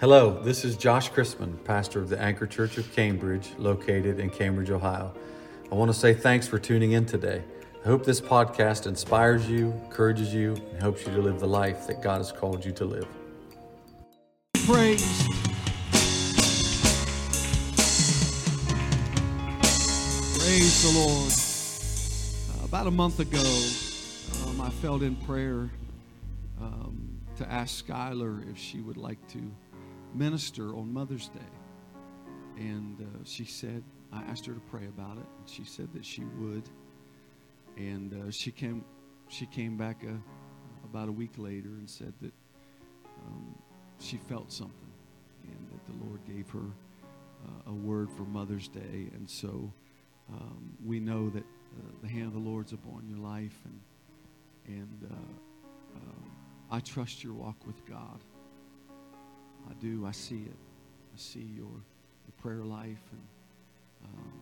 Hello, this is Josh Chrisman, pastor of the Anchor Church of Cambridge, located in Cambridge, Ohio. I want to say thanks for tuning in today. I hope this podcast inspires you, encourages you, and helps you to live the life that God has called you to live. Praise. Praise the Lord. Uh, about a month ago, um, I felt in prayer um, to ask Skylar if she would like to minister on Mother's Day. And uh, she said, I asked her to pray about it, and she said that she would. And uh, she came, she came back a, about a week later and said that um, she felt something, and that the Lord gave her uh, a word for Mother's Day. And so um, we know that uh, the hand of the Lord's upon your life, and and uh, um, I trust your walk with God. I do. I see it. I see your, your prayer life and um,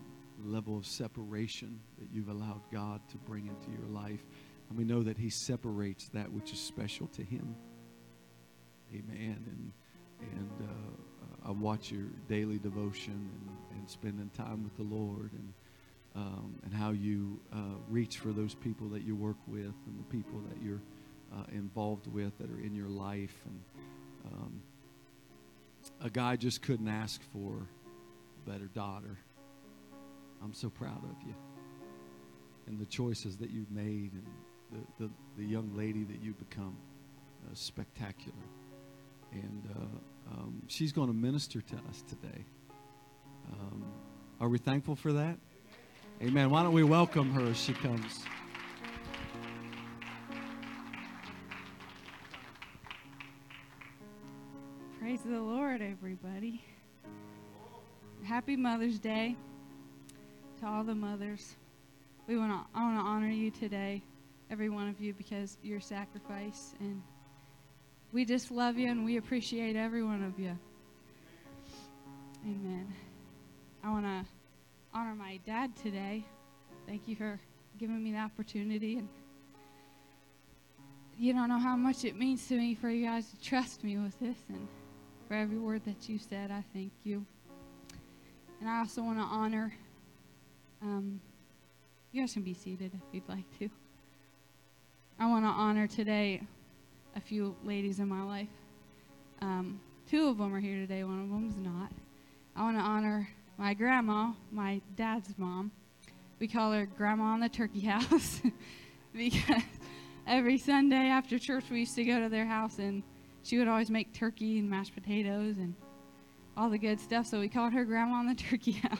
the level of separation that you've allowed God to bring into your life. And we know that He separates that which is special to Him. Amen. And and uh, I watch your daily devotion and, and spending time with the Lord and um, and how you uh, reach for those people that you work with and the people that you're uh, involved with that are in your life and um, a guy just couldn't ask for a better daughter. I'm so proud of you and the choices that you've made and the, the, the young lady that you've become. Uh, spectacular. And uh, um, she's going to minister to us today. Um, are we thankful for that? Amen. Why don't we welcome her as she comes? Praise the Lord, everybody. Happy Mother's Day to all the mothers. We want to I want to honor you today, every one of you because your sacrifice and we just love you and we appreciate every one of you. Amen. I want to honor my dad today. Thank you for giving me the opportunity and you don't know how much it means to me for you guys to trust me with this and for every word that you said. I thank you. And I also want to honor, um, you guys can be seated if you'd like to. I want to honor today a few ladies in my life. Um, two of them are here today, one of them's not. I want to honor my grandma, my dad's mom. We call her Grandma on the Turkey House because every Sunday after church we used to go to their house and she would always make turkey and mashed potatoes and all the good stuff. So we called her Grandma on the Turkey House.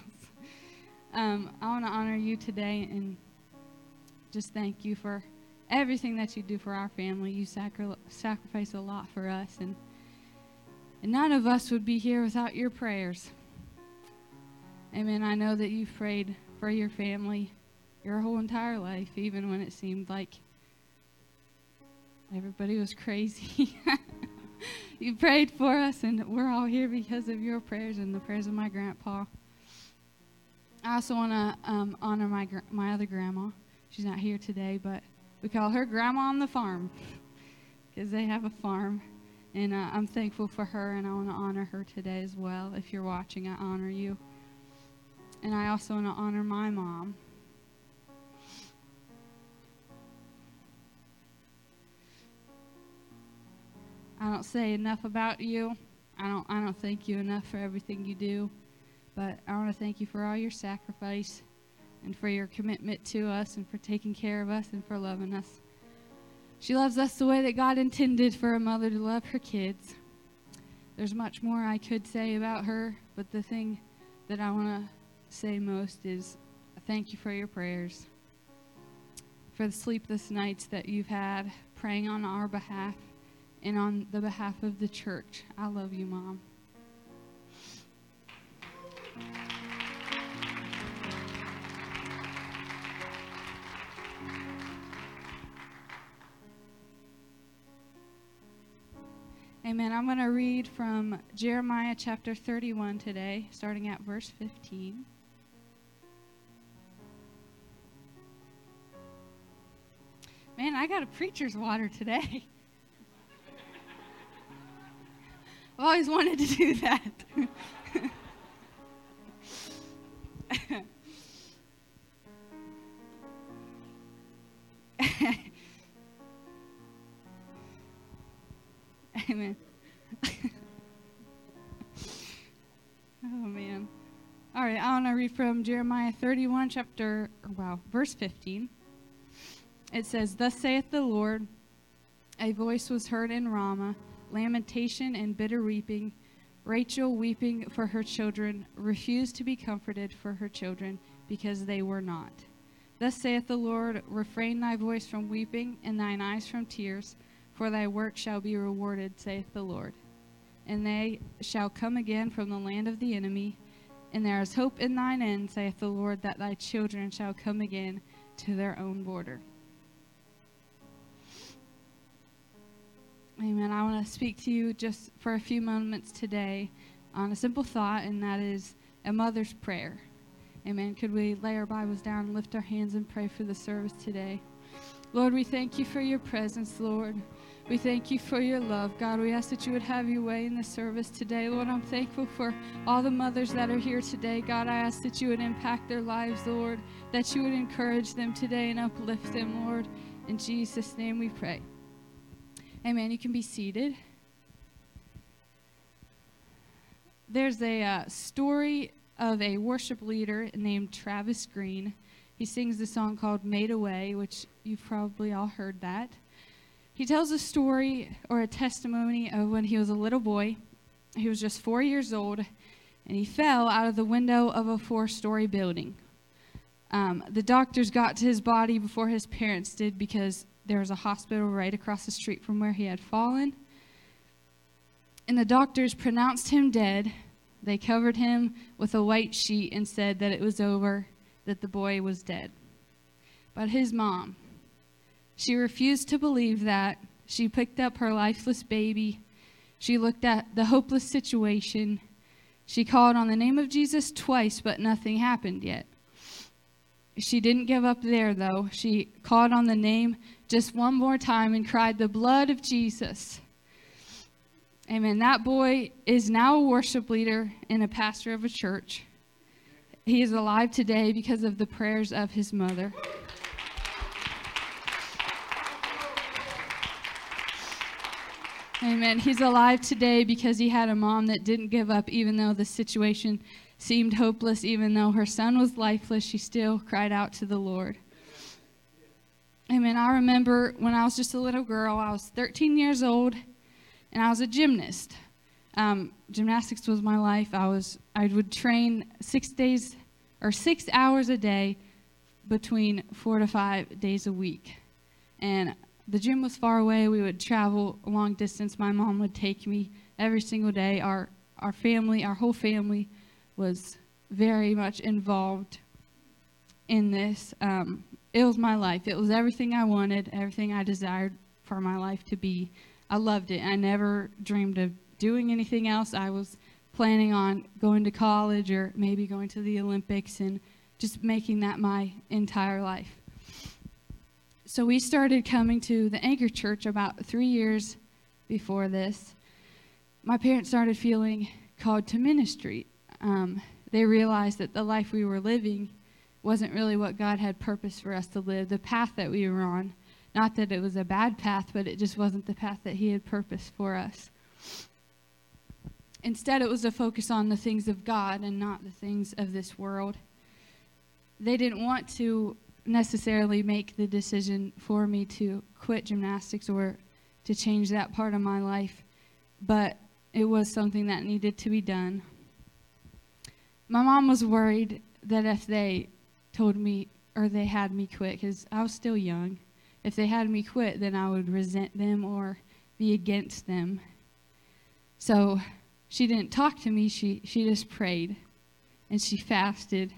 Um, I want to honor you today and just thank you for everything that you do for our family. You sacri- sacrifice a lot for us, and and none of us would be here without your prayers. Amen. I know that you've prayed for your family your whole entire life, even when it seemed like everybody was crazy. you prayed for us, and we're all here because of your prayers and the prayers of my grandpa. I also want to um, honor my my other grandma. She's not here today, but we call her Grandma on the farm because they have a farm. And uh, I'm thankful for her, and I want to honor her today as well. If you're watching, I honor you. And I also want to honor my mom. I don't say enough about you. I don't I don't thank you enough for everything you do. But I want to thank you for all your sacrifice and for your commitment to us and for taking care of us and for loving us. She loves us the way that God intended for a mother to love her kids. There's much more I could say about her, but the thing that I want to say most is thank you for your prayers, for the sleepless nights that you've had praying on our behalf and on the behalf of the church. I love you, Mom. Amen. I'm going to read from Jeremiah chapter 31 today, starting at verse 15. Man, I got a preacher's water today. I've always wanted to do that. Amen. oh man. All right, I want to read from Jeremiah 31, chapter, wow, verse 15. It says, Thus saith the Lord, a voice was heard in Ramah, lamentation and bitter weeping. Rachel weeping for her children, refused to be comforted for her children, because they were not. Thus saith the Lord, Refrain thy voice from weeping, and thine eyes from tears, for thy work shall be rewarded, saith the Lord. And they shall come again from the land of the enemy, and there is hope in thine end, saith the Lord, that thy children shall come again to their own border. Amen. I want to speak to you just for a few moments today on a simple thought, and that is a mother's prayer. Amen. Could we lay our Bibles down and lift our hands and pray for the service today? Lord, we thank you for your presence, Lord. We thank you for your love. God, we ask that you would have your way in the service today. Lord, I'm thankful for all the mothers that are here today. God, I ask that you would impact their lives, Lord, that you would encourage them today and uplift them, Lord. In Jesus' name we pray. Amen. You can be seated. There's a uh, story of a worship leader named Travis Greene. He sings the song called Made a Way, which you've probably all heard that. He tells a story or a testimony of when he was a little boy. He was just four years old, and he fell out of the window of a four story building. Um, the doctors got to his body before his parents did because there was a hospital right across the street from where he had fallen. And the doctors pronounced him dead. They covered him with a white sheet and said that it was over, that the boy was dead. But his mom, she refused to believe that. She picked up her lifeless baby. She looked at the hopeless situation. She called on the name of Jesus twice, but nothing happened yet. She didn't give up there, though. She called on the name just one more time and cried, The blood of Jesus. Amen. That boy is now a worship leader and a pastor of a church. He is alive today because of the prayers of his mother. Amen. He's alive today because he had a mom that didn't give up, even though the situation seemed hopeless, even though her son was lifeless, she still cried out to the Lord. Amen. I remember when I was just a little girl, I was 13 years old, and I was a gymnast. Um, gymnastics was my life. I was I would train six days or six hours a day, between four to five days a week, and the gym was far away. We would travel a long distance. My mom would take me every single day. Our our family, our whole family, was very much involved in this. Um, it was my life. It was everything I wanted, everything I desired for my life to be. I loved it. I never dreamed of doing anything else. I was planning on going to college or maybe going to the Olympics and just making that my entire life. So we started coming to the Anchor Church about three years before this. My parents started feeling called to ministry. Um, they realized that the life we were living wasn't really what God had purpose for us to live, the path that we were on. Not that it was a bad path, but it just wasn't the path that He had purpose for us. Instead, it was a focus on the things of God and not the things of this world. They didn't want to necessarily make the decision for me to quit gymnastics or to change that part of my life, but it was something that needed to be done. My mom was worried that if they told me or they had me quit because I was still young. If they had me quit, then I would resent them or be against them. So she didn't talk to me, she, she just prayed and she fasted.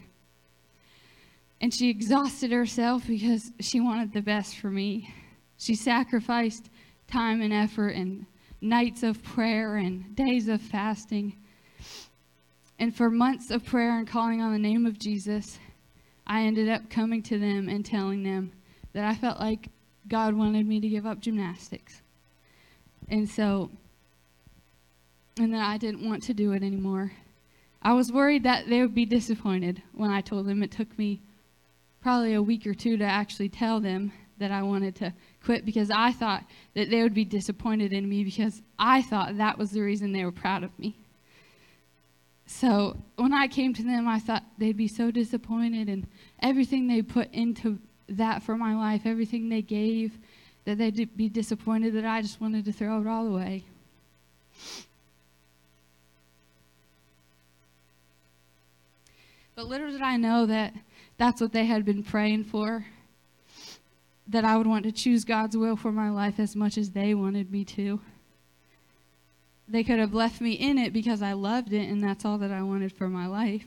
And she exhausted herself because she wanted the best for me. She sacrificed time and effort and nights of prayer and days of fasting. And for months of prayer and calling on the name of Jesus, I ended up coming to them and telling them that I felt like God wanted me to give up gymnastics. And so and that I didn't want to do it anymore. I was worried that they would be disappointed when I told them. It took me probably a week or two to actually tell them that I wanted to quit because I thought that they would be disappointed in me because I thought that was the reason they were proud of me. So when I came to them, I thought they'd be so disappointed and everything they put into that for my life, everything they gave, that they'd be disappointed that I just wanted to throw it all away. But little did I know that that's what they had been praying for. That I would want to choose God's will for my life as much as they wanted me to. They could have left me in it because I loved it and that's all that I wanted for my life.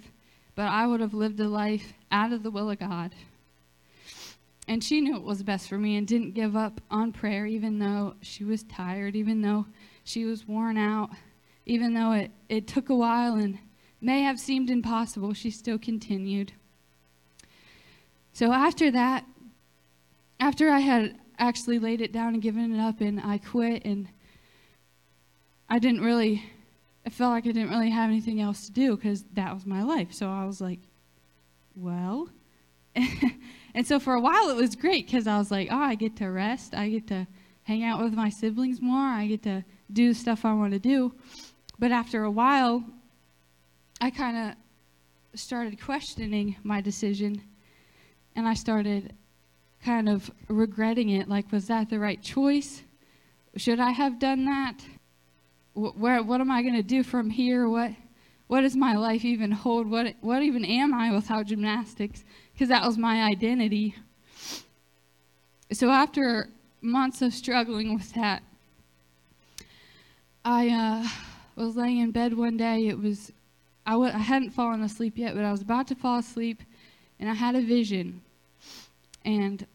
But I would have lived a life out of the will of God. And she knew it was best for me and didn't give up on prayer, even though she was tired, even though she was worn out, even though it, it took a while and may have seemed impossible, she still continued. So after that, after I had actually laid it down and given it up and I quit and I didn't really I felt like I didn't really have anything else to do because that was my life. So I was like, well, and so for a while it was great because I was like, oh, I get to rest, I get to hang out with my siblings more, I get to do stuff I want to do. But after a while, I kind of started questioning my decision and I started kind of regretting it. Like, was that the right choice? Should I have done that? Where, what am I going to do from here? What, what does my life even hold? What, what even am I without gymnastics? Because that was my identity. So after months of struggling with that, I uh, was laying in bed one day. It was I w- I hadn't fallen asleep yet, but I was about to fall asleep, and I had a vision. And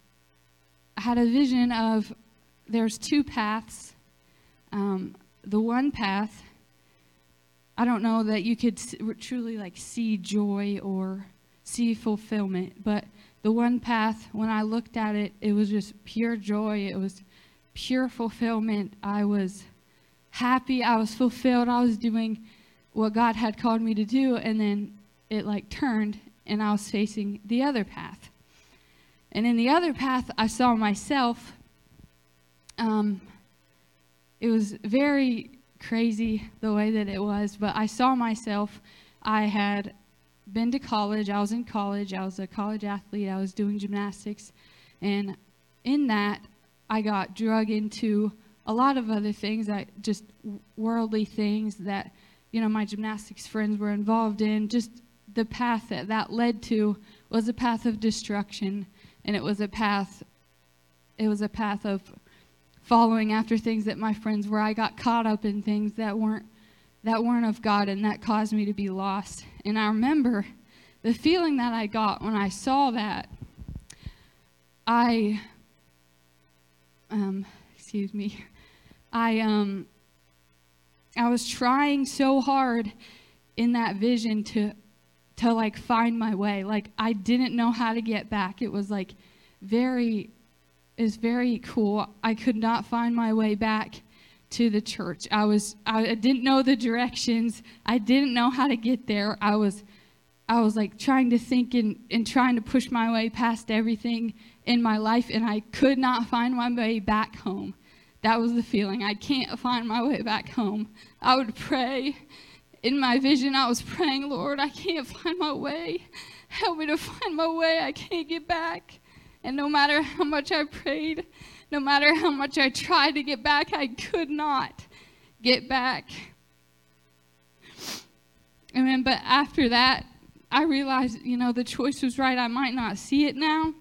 I had a vision of there's two paths. Um, the one path, I don't know that you could truly like see joy or see fulfillment, but the one path, when I looked at it, it was just pure joy. It was pure fulfillment. I was happy. I was fulfilled. I was doing what God had called me to do, and then it like turned and I was facing the other path. And in the other path, I saw myself. Um, it was very crazy the way that it was, but I saw myself. I had been to college, I was in college, I was a college athlete, I was doing gymnastics, and in that, I got drug into a lot of other things that just worldly things that you know, my gymnastics friends were involved in, just the path that that led to was a path of destruction. And it was a path, it was a path of following after things that my friends were. I got caught up in things that weren't that weren't of God and that caused me to be lost. And I remember the feeling that I got when I saw that. I um excuse me. I um I was trying so hard in that vision to to like find my way. Like I didn't know how to get back. It was like very is very cool. I could not find my way back to the church. I was I didn't know the directions. I didn't know how to get there. I was I was like trying to think and, and trying to push my way past everything in my life and I could not find my way back home. That was the feeling. I can't find my way back home. I would pray. In my vision, I was praying, Lord, I can't find my way. Help me to find my way. I can't get back. And no matter how much I prayed, no matter how much I tried to get back, I could not get back. Amen. But after that, I realized, you know, the choice was right. I might not see it now,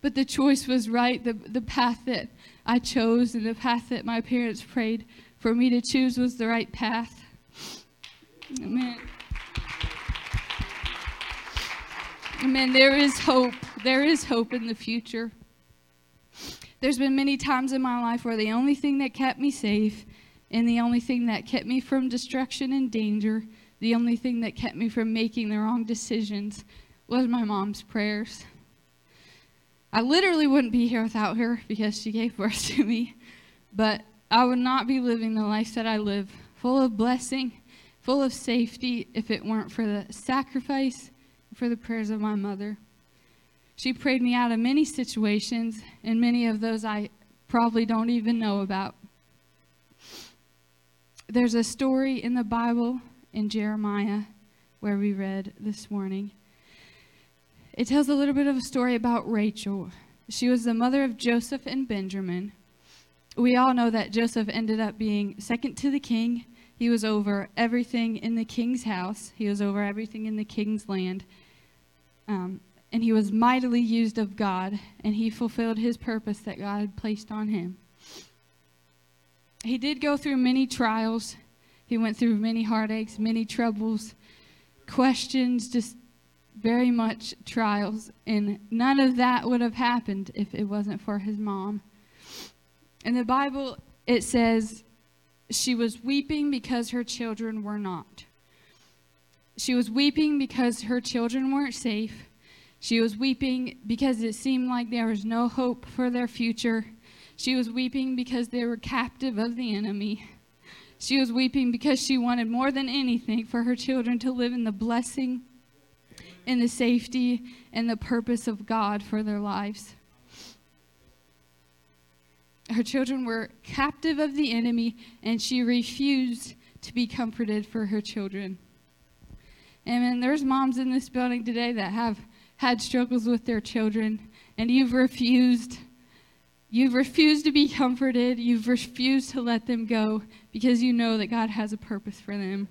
but the choice was right. The, the path that I chose and the path that my parents prayed for me to choose was the right path. Amen. Amen. There is hope. There is hope in the future. There's been many times in my life where the only thing that kept me safe and the only thing that kept me from destruction and danger, the only thing that kept me from making the wrong decisions was my mom's prayers. I literally wouldn't be here without her because she gave birth to me. But I would not be living the life that I live full of blessing, full of safety if it weren't for the sacrifice, for the prayers of my mother. She prayed me out of many situations, and many of those I probably don't even know about. There's a story in the Bible in Jeremiah where we read this morning. It tells a little bit of a story about Rachel. She was the mother of Joseph and Benjamin. We all know that Joseph ended up being second to the king. He was over everything in the king's house, he was over everything in the king's land. Um, and he was mightily used of God, and he fulfilled his purpose that God had placed on him. He did go through many trials. He went through many heartaches, many troubles, questions, just very much trials. And none of that would have happened if it wasn't for his mom. In the Bible, it says she was weeping because her children were not. She was weeping because her children weren't safe. She was weeping because it seemed like there was no hope for their future. She was weeping because they were captive of the enemy. She was weeping because she wanted more than anything for her children to live in the blessing, in the safety, and the purpose of God for their lives. Her children were captive of the enemy, and she refused to be comforted for her children. And there's moms in this building today that have had struggles with their children and you've refused you've refused to be comforted. You've refused to let them go because you know that god has a purpose for them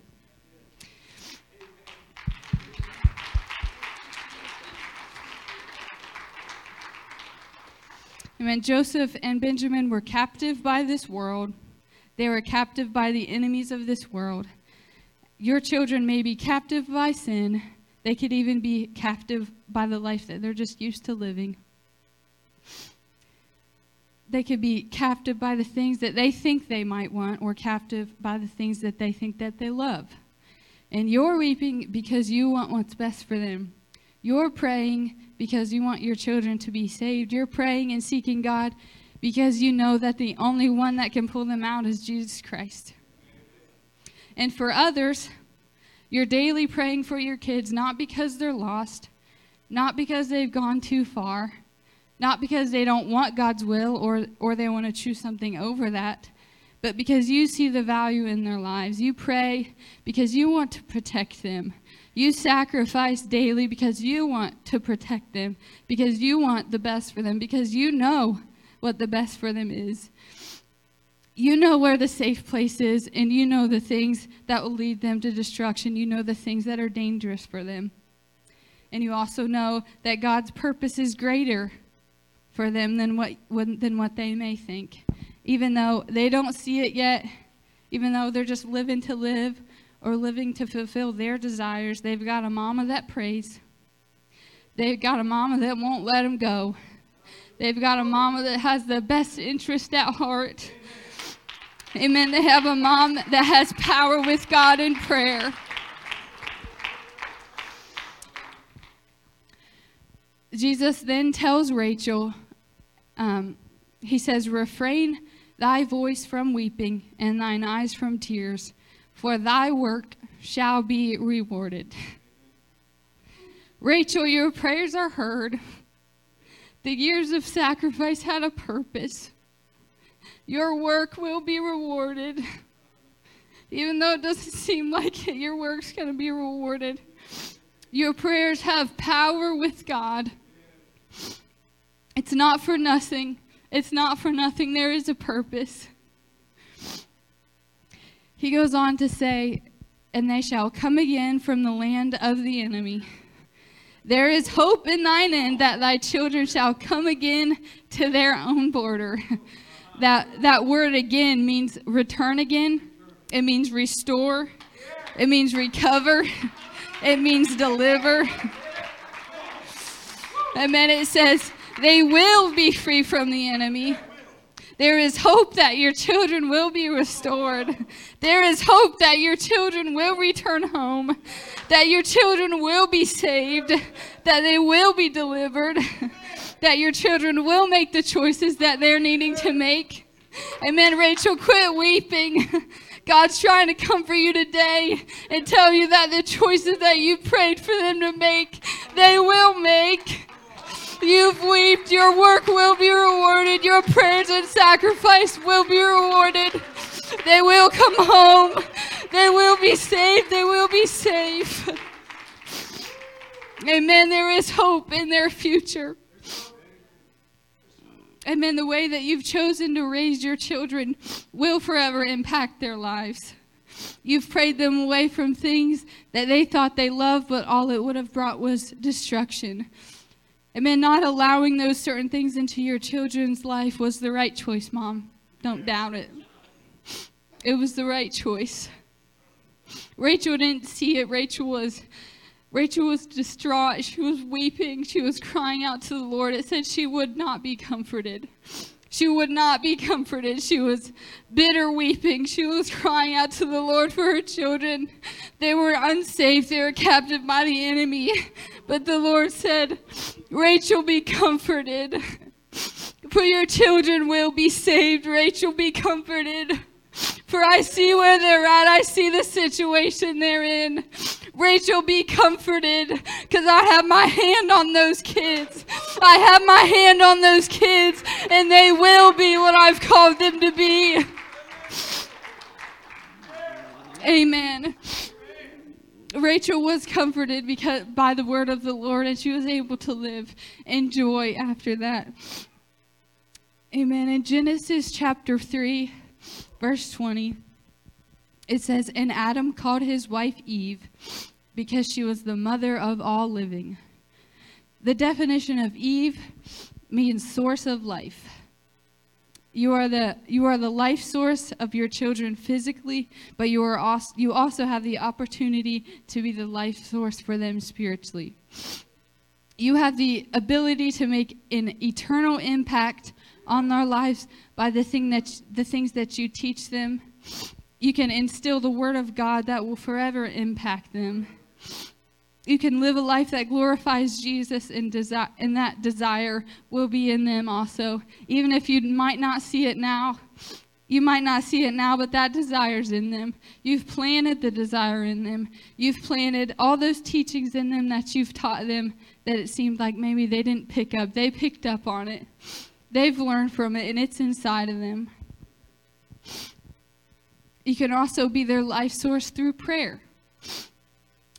Amen. Joseph and Benjamin were captive by this world. They were captive by the enemies of this world. Your children may be captive by sin, they could even be captive by the life that they're just used to living. They could be captive by the things that they think they might want or captive by the things that they think that they love. And you're weeping because you want what's best for them. You're praying because you want your children to be saved. You're praying and seeking God because you know that the only one that can pull them out is Jesus Christ. And for others, you're daily praying for your kids, not because they're lost, not because they've gone too far, not because they don't want God's will or, or they want to choose something over that, but because you see the value in their lives. You pray because you want to protect them. You sacrifice daily because you want to protect them, because you want the best for them, because you know what the best for them is you know where the safe place is, and you know the things that will lead them to destruction. You know the things that are dangerous for them. And you also know that God's purpose is greater for them than what, than what they may think. Even though they don't see it yet, even though they're just living to live or living to fulfill their desires, they've got a mama that prays. They've got a mama that won't let them go. They've got a mama that has the best interest at heart. Amen. They have a mom that has power with God in prayer. Jesus then tells Rachel, um, he says, Refrain thy voice from weeping and thine eyes from tears, for thy work shall be rewarded. Rachel, your prayers are heard. The years of sacrifice had a purpose. Your work will be rewarded. Even though it doesn't seem like it, your work's going to be rewarded. Your prayers have power with God. It's not for nothing. It's not for nothing. There is a purpose. He goes on to say, And they shall come again from the land of the enemy. There is hope in thine end that thy children shall come again to their own border. That, that word again means return again, it means restore, it means recover, it means deliver. Amen. It says, they will be free from the enemy. There is hope that your children will be restored. There is hope that your children will return home, that your children will be saved, that they will be delivered that your children will make the choices that they're needing to make. Amen. Rachel, quit weeping. God's trying to comfort you today and tell you that the choices that you prayed for them to make, they will make. You've wept, your work will be rewarded, your prayers and sacrifice will be rewarded. They will come home, they will be saved, they will be safe. Amen. There is hope in their future. Amen. The way that you've chosen to raise your children will forever impact their lives. You've prayed them away from things that they thought they loved, but all it would have brought was destruction. Amen. Not allowing those certain things into your children's life was the right choice, Mom. Don't mm. doubt it. It was the right choice. Rachel didn't see it. Rachel was Rachel was distraught. She was weeping. She was crying out to the Lord. It said she would not be comforted. She would not be comforted. She was bitter weeping. She was crying out to the Lord for her children. They were unsafe. They were captive by the enemy. But the Lord said, Rachel, be comforted. For your children will be saved. Rachel, be comforted. For I see where they're at. I see the situation they're in. Rachel, be comforted because I have my hand on those kids. I have my hand on those kids, and they will be what I've called them to be. Amen. Rachel was comforted because by the word of the Lord, and she was able to live in joy after that. Amen. In Genesis chapter 3, verse 20, it says, And Adam called his wife Eve because she was the mother of all living. The definition of Eve means source of life. You are the you are the life source of your children physically, but you are also, you also have the opportunity to be the life source for them spiritually. You have the ability to make an eternal impact on their lives by the thing that the things that you teach them. You can instill the word of God that will forever impact them you can live a life that glorifies Jesus and, desi- and that desire will be in them also. Even if you might not see it now, you might not see it now, but that desire's in them. You've planted the desire in them. You've planted all those teachings in them that you've taught them that it seemed like maybe they didn't pick up. They picked up on it. They've learned from it, and it's inside of them. You can also be their life source through prayer.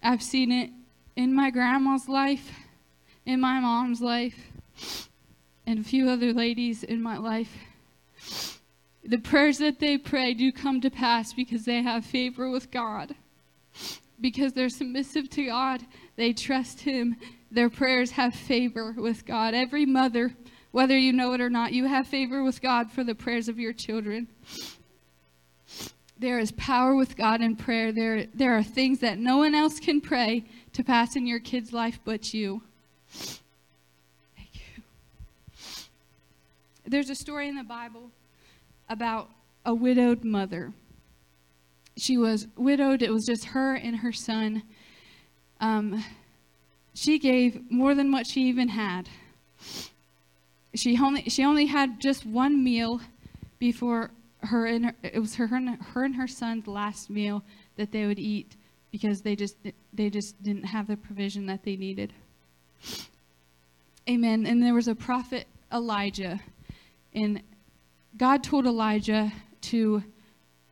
I've seen it in my grandma's life, in my mom's life, and a few other ladies in my life. The prayers that they pray do come to pass because they have favor with God. Because they're submissive to God, they trust Him. Their prayers have favor with God. Every mother, whether you know it or not, you have favor with God for the prayers of your children. There is power with God in prayer. There, there are things that no one else can pray to pass in your kid's life but you. Thank you. There's a story in the Bible about a widowed mother. She was widowed, it was just her and her son. Um, she gave more than what she even had. She only, she only had just one meal before her and her, it was her, her and her and her son's last meal that they would eat because they just they just didn't have the provision that they needed. Amen. And there was a prophet Elijah, and God told Elijah to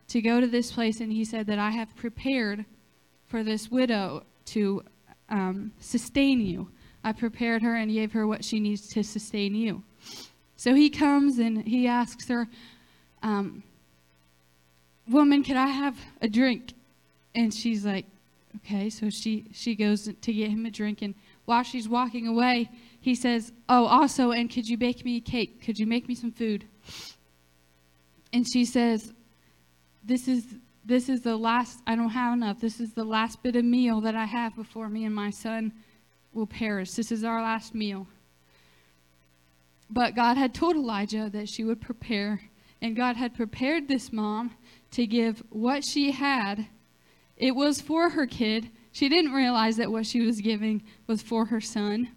to go to this place, and he said that I have prepared for this widow to um, sustain you. I prepared her and gave her what she needs to sustain you. So he comes and he asks her, um, woman, can I have a drink? And she's like, okay. So she, she goes to get him a drink. And while she's walking away, he says, oh, also, and could you bake me a cake? Could you make me some food? And she says, this is, this is the last, I don't have enough. This is the last bit of meal that I have before me and my son will perish. This is our last meal. But God had told Elijah that she would prepare and God had prepared this mom to give what she had. It was for her kid. She didn't realize that what she was giving was for her son.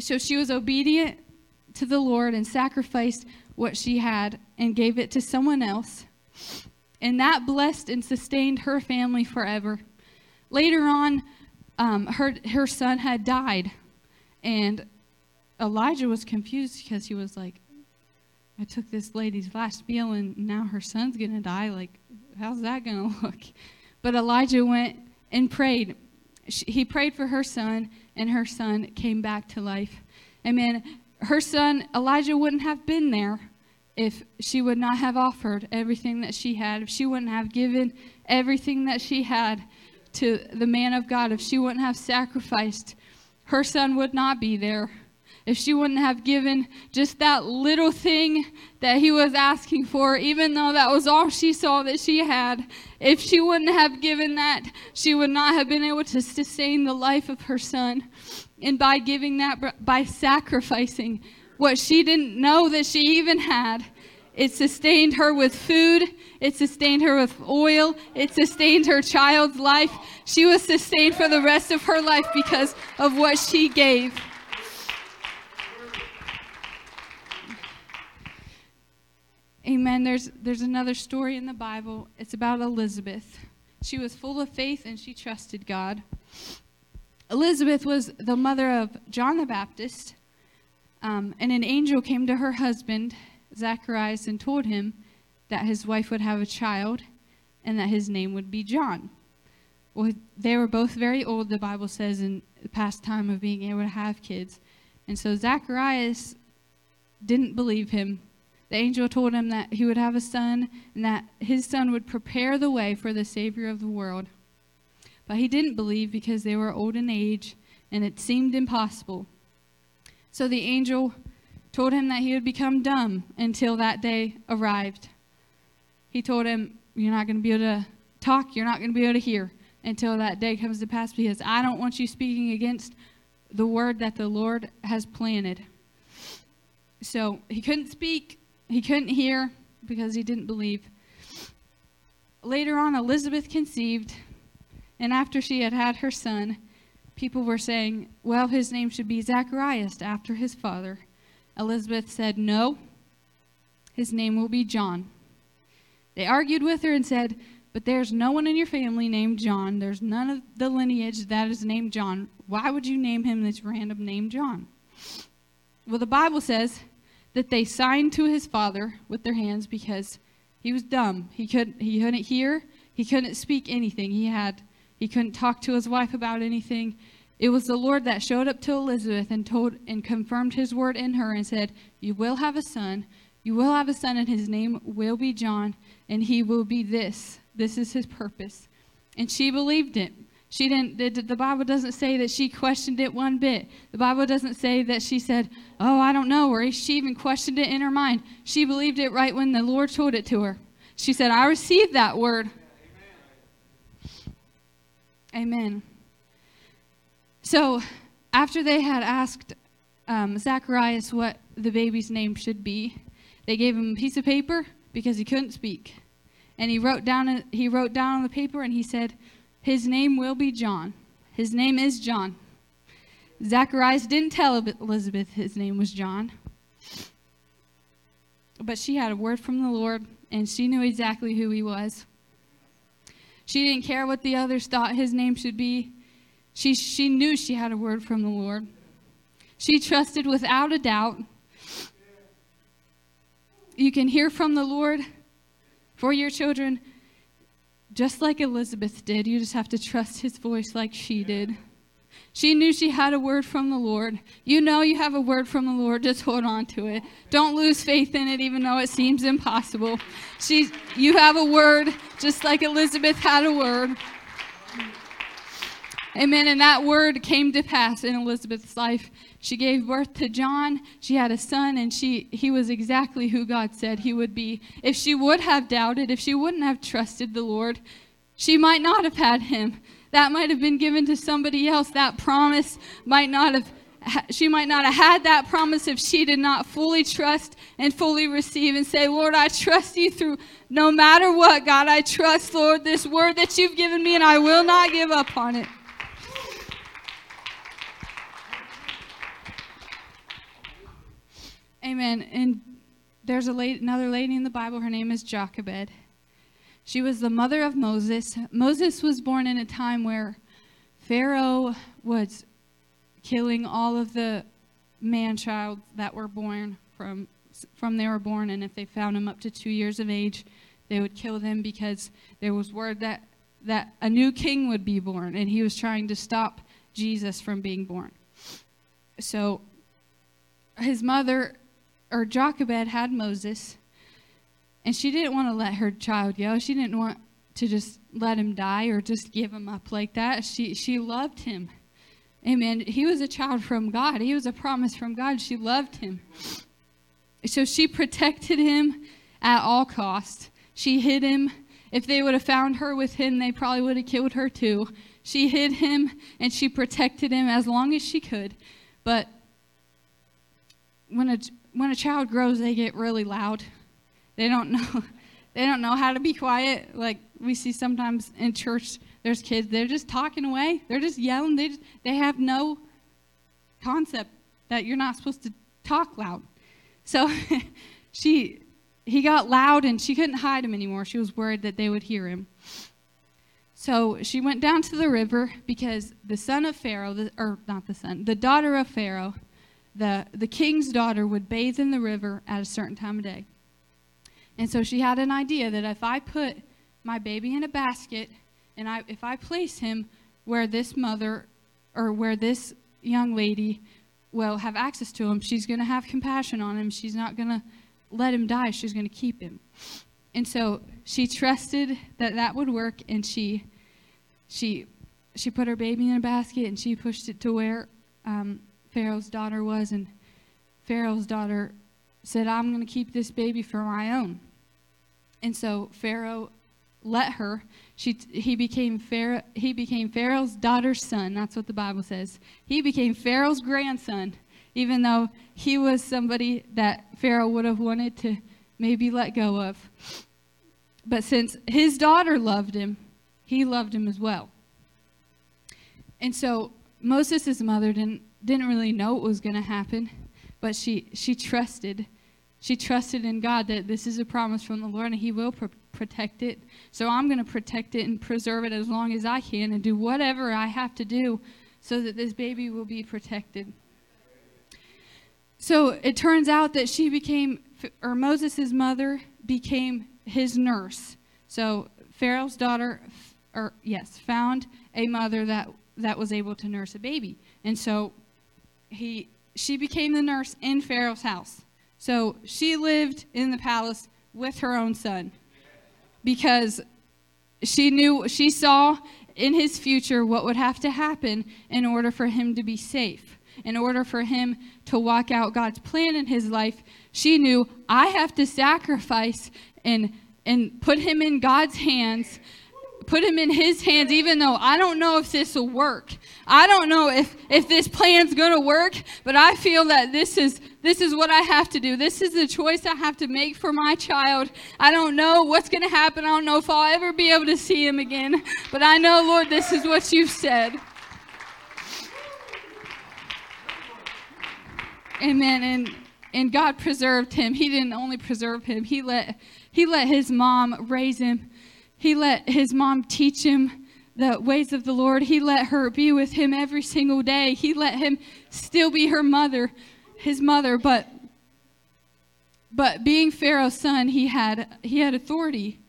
So she was obedient to the Lord and sacrificed what she had and gave it to someone else. And that blessed and sustained her family forever. Later on, um, her, her son had died. And Elijah was confused because he was like, I took this lady's last meal and now her son's going to die. Like, how's that going to look? But Elijah went and prayed. He prayed for her son, and her son came back to life. Amen. Her son, Elijah, wouldn't have been there if she would not have offered everything that she had, if she wouldn't have given everything that she had to the man of God, if she wouldn't have sacrificed, her son would not be there if she wouldn't have given just that little thing that he was asking for, even though that was all she saw that she had, if she wouldn't have given that, she would not have been able to sustain the life of her son. And by giving that, by sacrificing what she didn't know that she even had, it sustained her with food. It sustained her with oil. It sustained her child's life. She was sustained for the rest of her life because of what she gave. Amen. There's, there's another story in the Bible. It's about Elizabeth. She was full of faith and she trusted God. Elizabeth was the mother of John the Baptist, um, and an angel came to her husband, Zacharias, and told him that his wife would have a child and that his name would be John. Well, they were both very old, the Bible says, in the past time of being able to have kids. And so Zacharias didn't believe him the angel told him that he would have a son and that his son would prepare the way for the Savior of the world. But he didn't believe because they were old in age and it seemed impossible. So the angel told him that he would become dumb until that day arrived. He told him, You're not going to be able to talk, you're not going to be able to hear until that day comes to pass because I don't want you speaking against the word that the Lord has planted. So he couldn't speak he couldn't hear because he didn't believe. Later on, Elizabeth conceived, and after she had had her son, people were saying, well, his name should be Zacharias after his father. Elizabeth said, no, his name will be John. They argued with her and said, but there's no one in your family named John. There's none of the lineage that is named John. Why would you name him this random name John? Well, the Bible says that they signed to his father with their hands because he was dumb. He couldn't he couldn't hear, he couldn't speak anything. He had he couldn't talk to his wife about anything. It was the Lord that showed up to Elizabeth and told and confirmed his word in her and said, "You will have a son. You will have a son and his name will be John and he will be this. This is his purpose." And she believed it. She didn't, the, the Bible doesn't say that she questioned it one bit. The Bible doesn't say that she said, Oh, I don't know, or she even questioned it in her mind. She believed it right when the Lord told it to her. She said, I received that word. Amen. Amen. So, after they had asked um, Zacharias what the baby's name should be, they gave him a piece of paper because he couldn't speak. And he wrote down, he wrote down on the paper and he said, his name will be John. His name is John. Zacharias didn't tell Elizabeth his name was John. But she had a word from the Lord, and she knew exactly who he was. She didn't care what the others thought his name should be. She, she knew she had a word from the Lord. She trusted without a doubt. You can hear from the Lord for your children just like Elizabeth did. You just have to trust his voice like she did. She knew she had a word from the Lord. You know you have a word from the Lord. Just hold on to it. Don't lose faith in it, even though it seems impossible. You have a word, just like Elizabeth had a word. Amen. And that word came to pass in Elizabeth's life. She gave birth to John. She had a son, and she, he was exactly who God said he would be. If she would have doubted, if she wouldn't have trusted the Lord, she might not have had him. That might have been given to somebody else. That promise might not have she might not have had that promise if she did not fully trust and fully receive and say, Lord, I trust you through no matter what, God. I trust, Lord, this word that you've given me, and I will not give up on it. Amen. And there's a lady, another lady in the Bible. Her name is Jochebed. She was the mother of Moses. Moses was born in a time where Pharaoh was killing all of the man child that were born from from they were born and if they found them up to 2 years of age they would kill them because there was word that that a new king would be born and he was trying to stop Jesus from being born. So his mother or Jochebed had Moses and she didn't want to let her child go. She didn't want to just let him die or just give him up like that. She she loved him. Amen. He was a child from God. He was a promise from God. She loved him. So she protected him at all costs. She hid him. If they would have found her with him, they probably would have killed her too. She hid him and she protected him as long as she could. But when a when a child grows, they get really loud. They don't know they don't know how to be quiet. Like we see sometimes in church, there's kids, they're just talking away. They're just yelling. They, just, they have no concept that you're not supposed to talk loud. So she, he got loud and she couldn't hide him anymore. She was worried that they would hear him. So she went down to the river because the son of Pharaoh, the, or not the son, the daughter of Pharaoh, the, the king's daughter would bathe in the river at a certain time of day. And so she had an idea that if I put my baby in a basket and I, if I place him where this mother or where this young lady will have access to him, she's going to have compassion on him. She's not going to let him die. She's going to keep him. And so she trusted that that would work, and she she she put her baby in a basket and she pushed it to where um, Pharaoh's daughter was, and Pharaoh's daughter said, "I'm going to keep this baby for my own." And so Pharaoh let her. She, he, became Pharaoh, he became Pharaoh's daughter's son. That's what the Bible says. He became Pharaoh's grandson, even though he was somebody that Pharaoh would have wanted to maybe let go of. But since his daughter loved him, he loved him as well. And so Moses' mother didn't, didn't really know what was going to happen, but she, she trusted she trusted in God that this is a promise from the Lord and He will pr- protect it. So I'm going to protect it and preserve it as long as I can and do whatever I have to do so that this baby will be protected. So it turns out that she became, or Moses' mother became his nurse. So Pharaoh's daughter, or yes, found a mother that, that was able to nurse a baby. And so he, she became the nurse in Pharaoh's house. So she lived in the palace with her own son because she knew, she saw in his future what would have to happen in order for him to be safe, in order for him to walk out God's plan in his life. She knew, I have to sacrifice and, and put him in God's hands put him in his hands even though i don't know if this will work. I don't know if if this plan's going to work but i feel that this is this is what i have to do. This is the choice i have to make for my child. I don't know what's going to happen. I don't know if i'll ever be able to see him again but i know lord this is what you've said. Amen. And and god preserved him. He didn't only preserve him. He let he let his mom raise him he let his mom teach him the ways of the Lord. He let her be with him every single day. He let him still be her mother, his mother, but but being Pharaoh's son, he had he had authority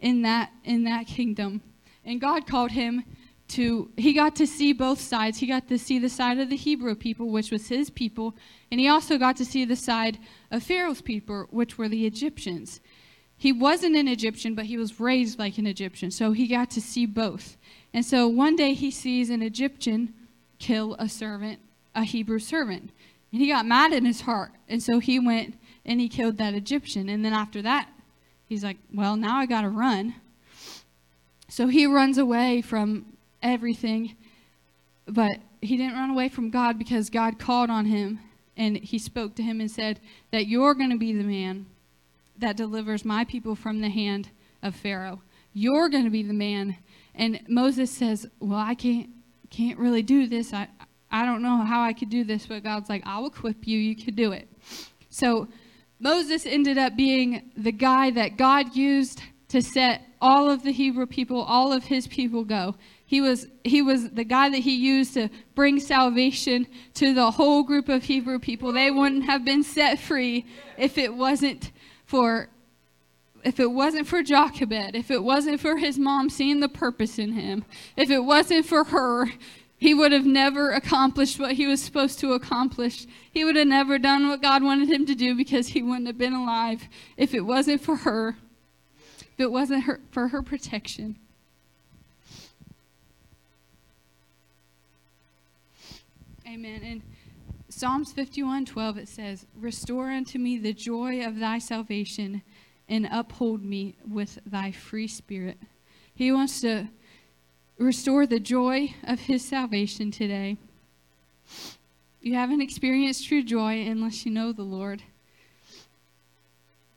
in that in that kingdom. And God called him to he got to see both sides. He got to see the side of the Hebrew people, which was his people, and he also got to see the side of Pharaoh's people, which were the Egyptians. He wasn't an Egyptian, but he was raised like an Egyptian. So he got to see both. And so one day he sees an Egyptian kill a servant, a Hebrew servant. And he got mad in his heart. And so he went and he killed that Egyptian. And then after that, he's like, well, now I got to run. So he runs away from everything. But he didn't run away from God because God called on him and he spoke to him and said that you're going to be the man that delivers my people from the hand of Pharaoh. You're going to be the man. And Moses says, Well, I can't can't really do this. I I don't know how I could do this, but God's like, I'll equip you. You could do it. So Moses ended up being the guy that God used to set all of the Hebrew people, all of his people go. He was, he was the guy that he used to bring salvation to the whole group of Hebrew people. They wouldn't have been set free if it wasn't for if it wasn't for Jochebed, if it wasn't for his mom seeing the purpose in him, if it wasn't for her, he would have never accomplished what he was supposed to accomplish. He would have never done what God wanted him to do because he wouldn't have been alive if it wasn't for her, if it wasn't her, for her protection. Amen. In Psalms 51:12 it says, "Restore unto me the joy of thy salvation and uphold me with thy free spirit." He wants to restore the joy of his salvation today. You haven't experienced true joy unless you know the Lord.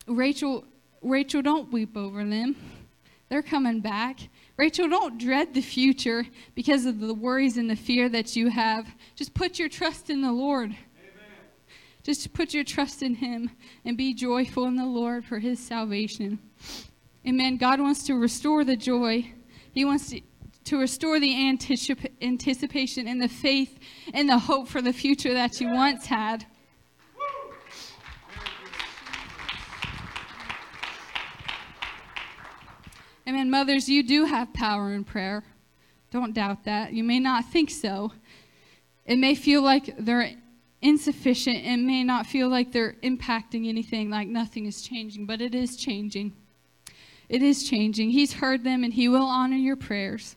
Rachel, Rachel, don't weep over them. They're coming back. Rachel, don't dread the future because of the worries and the fear that you have. Just put your trust in the Lord. Amen. Just put your trust in Him and be joyful in the Lord for His salvation. Amen. God wants to restore the joy. He wants to to restore the anticip- anticipation and the faith and the hope for the future that you once had. Amen. Mothers, you do have power in prayer. Don't doubt that. You may not think so. It may feel like they're insufficient. It may not feel like they're impacting anything, like nothing is changing, but it is changing. It is changing. He's heard them and He will honor your prayers.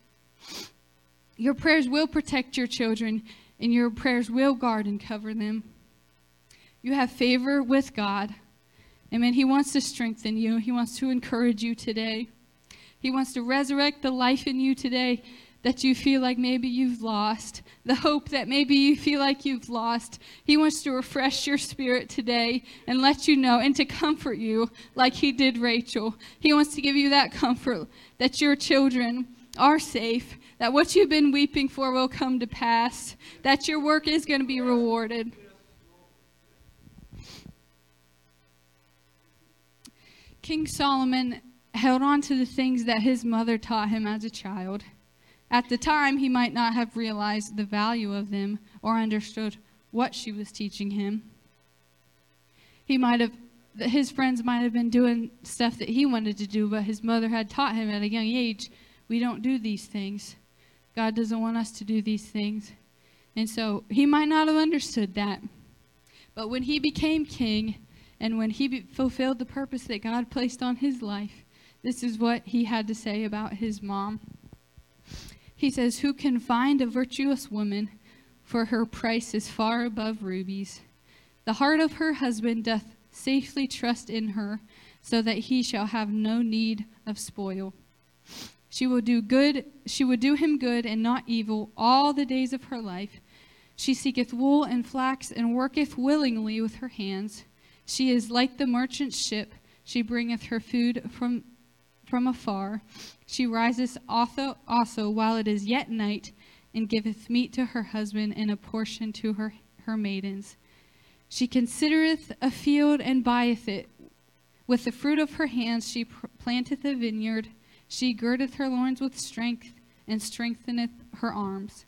Your prayers will protect your children, and your prayers will guard and cover them. You have favor with God. Amen. He wants to strengthen you, He wants to encourage you today. He wants to resurrect the life in you today that you feel like maybe you've lost, the hope that maybe you feel like you've lost. He wants to refresh your spirit today and let you know and to comfort you like He did Rachel. He wants to give you that comfort that your children are safe, that what you've been weeping for will come to pass, that your work is going to be rewarded. King Solomon held on to the things that his mother taught him as a child. At the time, he might not have realized the value of them or understood what she was teaching him. He might have, his friends might have been doing stuff that he wanted to do, but his mother had taught him at a young age we don't do these things. God doesn't want us to do these things. And so he might not have understood that. But when he became king and when he fulfilled the purpose that God placed on his life, this is what he had to say about his mom. He says, Who can find a virtuous woman? For her price is far above rubies. The heart of her husband doth safely trust in her, so that he shall have no need of spoil. She will do good, she would do him good and not evil all the days of her life. She seeketh wool and flax and worketh willingly with her hands. She is like the merchant ship. She bringeth her food from from afar. She riseth also, also while it is yet night, and giveth meat to her husband and a portion to her, her maidens. She considereth a field and buyeth it. With the fruit of her hands she planteth a vineyard. She girdeth her loins with strength, and strengtheneth her arms.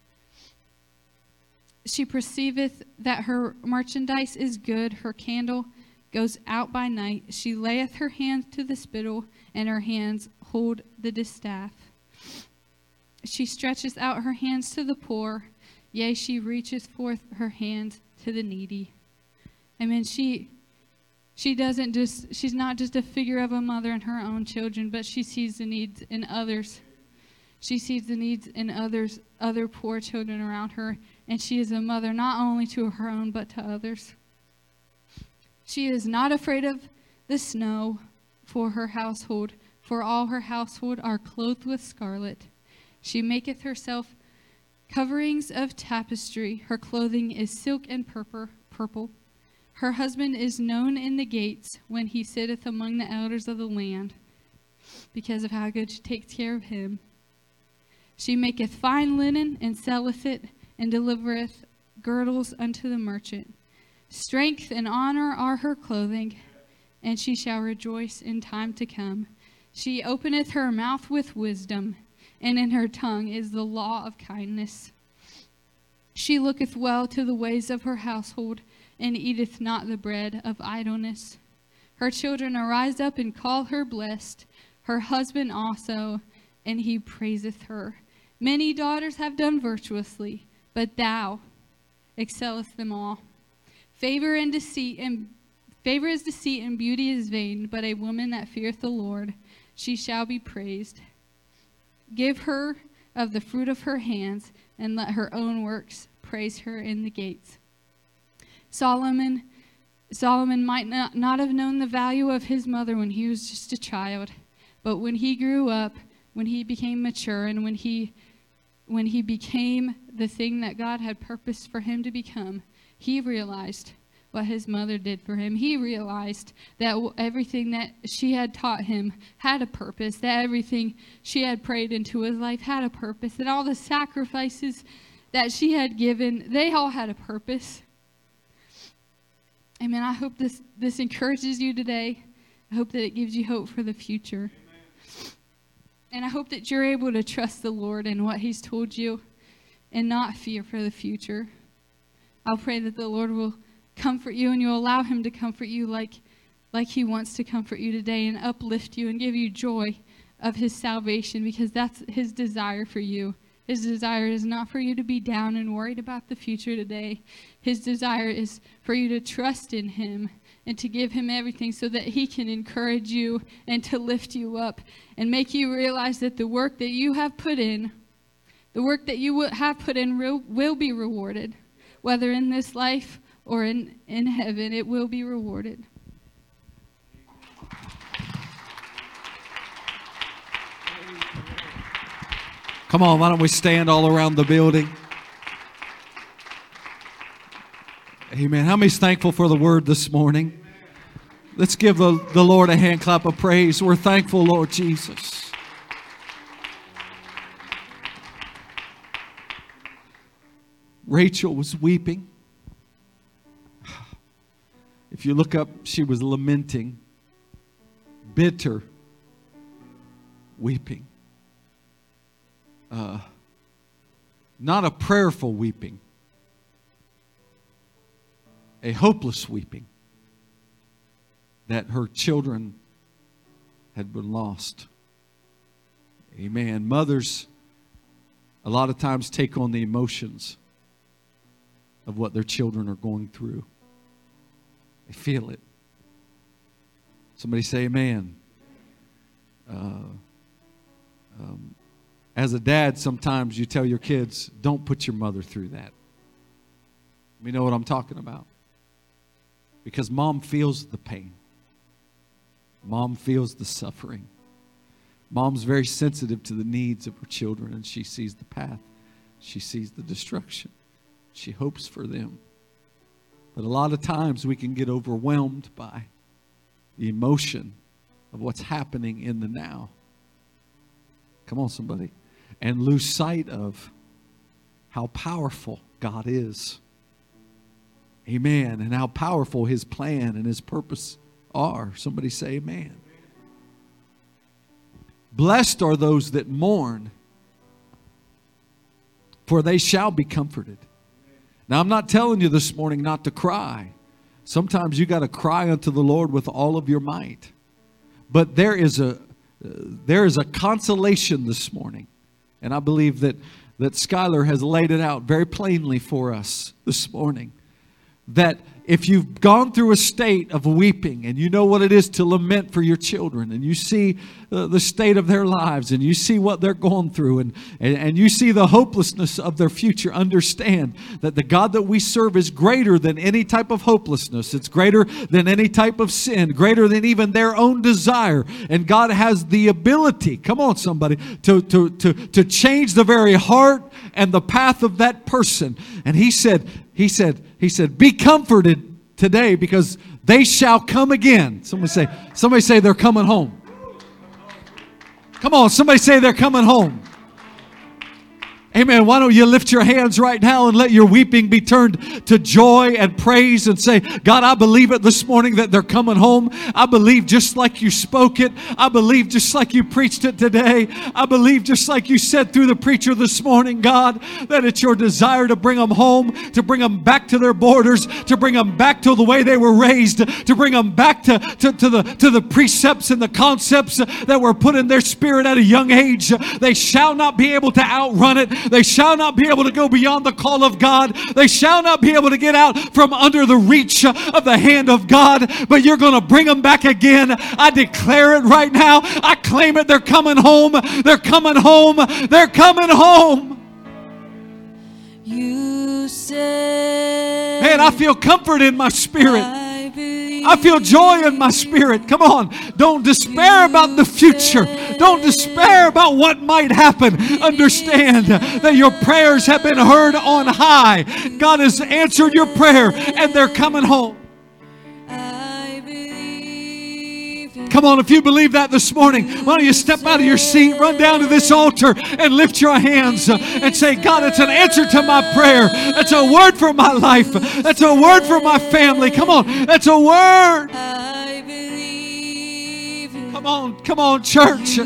She perceiveth that her merchandise is good, her candle goes out by night. She layeth her hands to the spittle, and her hands hold the distaff. She stretcheth out her hands to the poor, yea, she reacheth forth her hands to the needy. I mean, She she doesn't just she's not just a figure of a mother and her own children but she sees the needs in others she sees the needs in others other poor children around her and she is a mother not only to her own but to others she is not afraid of the snow for her household for all her household are clothed with scarlet she maketh herself coverings of tapestry her clothing is silk and purple purple her husband is known in the gates when he sitteth among the elders of the land, because of how good she takes care of him. She maketh fine linen and selleth it, and delivereth girdles unto the merchant. Strength and honor are her clothing, and she shall rejoice in time to come. She openeth her mouth with wisdom, and in her tongue is the law of kindness. She looketh well to the ways of her household, and eateth not the bread of idleness. Her children arise up and call her blessed, her husband also, and he praiseth her. Many daughters have done virtuously, but thou excellest them all. Favor and deceit and favor is deceit and beauty is vain, but a woman that feareth the Lord, she shall be praised. Give her of the fruit of her hands, and let her own works praise her in the gates. Solomon Solomon might not, not have known the value of his mother when he was just a child, but when he grew up, when he became mature, and when he when he became the thing that God had purposed for him to become, he realized what his mother did for him. He realized that everything that she had taught him had a purpose, that everything she had prayed into his life had a purpose, that all the sacrifices that she had given, they all had a purpose. Amen. I hope this, this encourages you today. I hope that it gives you hope for the future. And I hope that you're able to trust the Lord in what He's told you and not fear for the future. I'll pray that the Lord will comfort you and you'll allow Him to comfort you like, like He wants to comfort you today and uplift you and give you joy of His salvation because that's His desire for you. His desire is not for you to be down and worried about the future today. His desire is for you to trust in Him and to give Him everything so that He can encourage you and to lift you up and make you realize that the work that you have put in, the work that you have put in, will, will be rewarded. Whether in this life or in, in heaven, it will be rewarded. Come on, why don't we stand all around the building? Amen. How many's thankful for the word this morning? Let's give the, the Lord a hand clap of praise. We're thankful, Lord Jesus. Rachel was weeping. If you look up, she was lamenting, bitter, weeping uh, not a prayerful weeping, a hopeless weeping that her children had been lost. Amen. Mothers, a lot of times, take on the emotions of what their children are going through. They feel it. Somebody say, Amen. Uh, um, as a dad, sometimes you tell your kids, don't put your mother through that. We know what I'm talking about. Because mom feels the pain, mom feels the suffering. Mom's very sensitive to the needs of her children, and she sees the path, she sees the destruction, she hopes for them. But a lot of times we can get overwhelmed by the emotion of what's happening in the now. Come on, somebody and lose sight of how powerful God is. Amen. And how powerful his plan and his purpose are. Somebody say, Amen. Blessed are those that mourn, for they shall be comforted. Now, I'm not telling you this morning not to cry. Sometimes you got to cry unto the Lord with all of your might. But there is a there is a consolation this morning and I believe that, that Skylar has laid it out very plainly for us this morning. That if you've gone through a state of weeping and you know what it is to lament for your children and you see the, the state of their lives and you see what they're going through and, and, and you see the hopelessness of their future, understand that the God that we serve is greater than any type of hopelessness. It's greater than any type of sin, greater than even their own desire. And God has the ability, come on, somebody, to, to, to, to change the very heart and the path of that person. And He said, He said, he said, Be comforted today because they shall come again. Somebody say, somebody say they're coming home. Come on, somebody say they're coming home. Amen. Why don't you lift your hands right now and let your weeping be turned to joy and praise and say, God, I believe it this morning that they're coming home. I believe just like you spoke it. I believe just like you preached it today. I believe just like you said through the preacher this morning, God, that it's your desire to bring them home, to bring them back to their borders, to bring them back to the way they were raised, to bring them back to, to, to the, to the precepts and the concepts that were put in their spirit at a young age. They shall not be able to outrun it. They shall not be able to go beyond the call of God. They shall not be able to get out from under the reach of the hand of God, but you're going to bring them back again. I declare it right now. I claim it. They're coming home. They're coming home. They're coming home. You said, Man, I feel comfort in my spirit. I feel joy in my spirit. Come on. Don't despair about the future. Don't despair about what might happen. Understand that your prayers have been heard on high. God has answered your prayer and they're coming home. Come on, if you believe that this morning, why don't you step out of your seat, run down to this altar, and lift your hands and say, God, it's an answer to my prayer. That's a word for my life. That's a word for my family. Come on, that's a word. I believe. Come on, come on, church.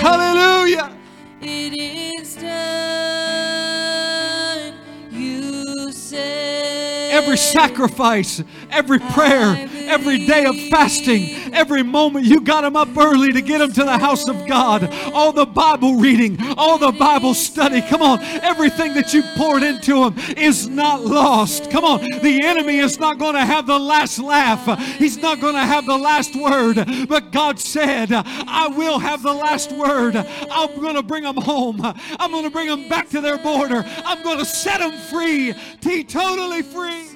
Hallelujah. It is done. Every sacrifice, every prayer, every day of fasting, every moment you got them up early to get them to the house of God, all the Bible reading, all the Bible study. Come on, everything that you poured into them is not lost. Come on, the enemy is not going to have the last laugh, he's not going to have the last word. But God said, I will have the last word. I'm going to bring them home, I'm going to bring them back to their border, I'm going to set them free, teetotally free.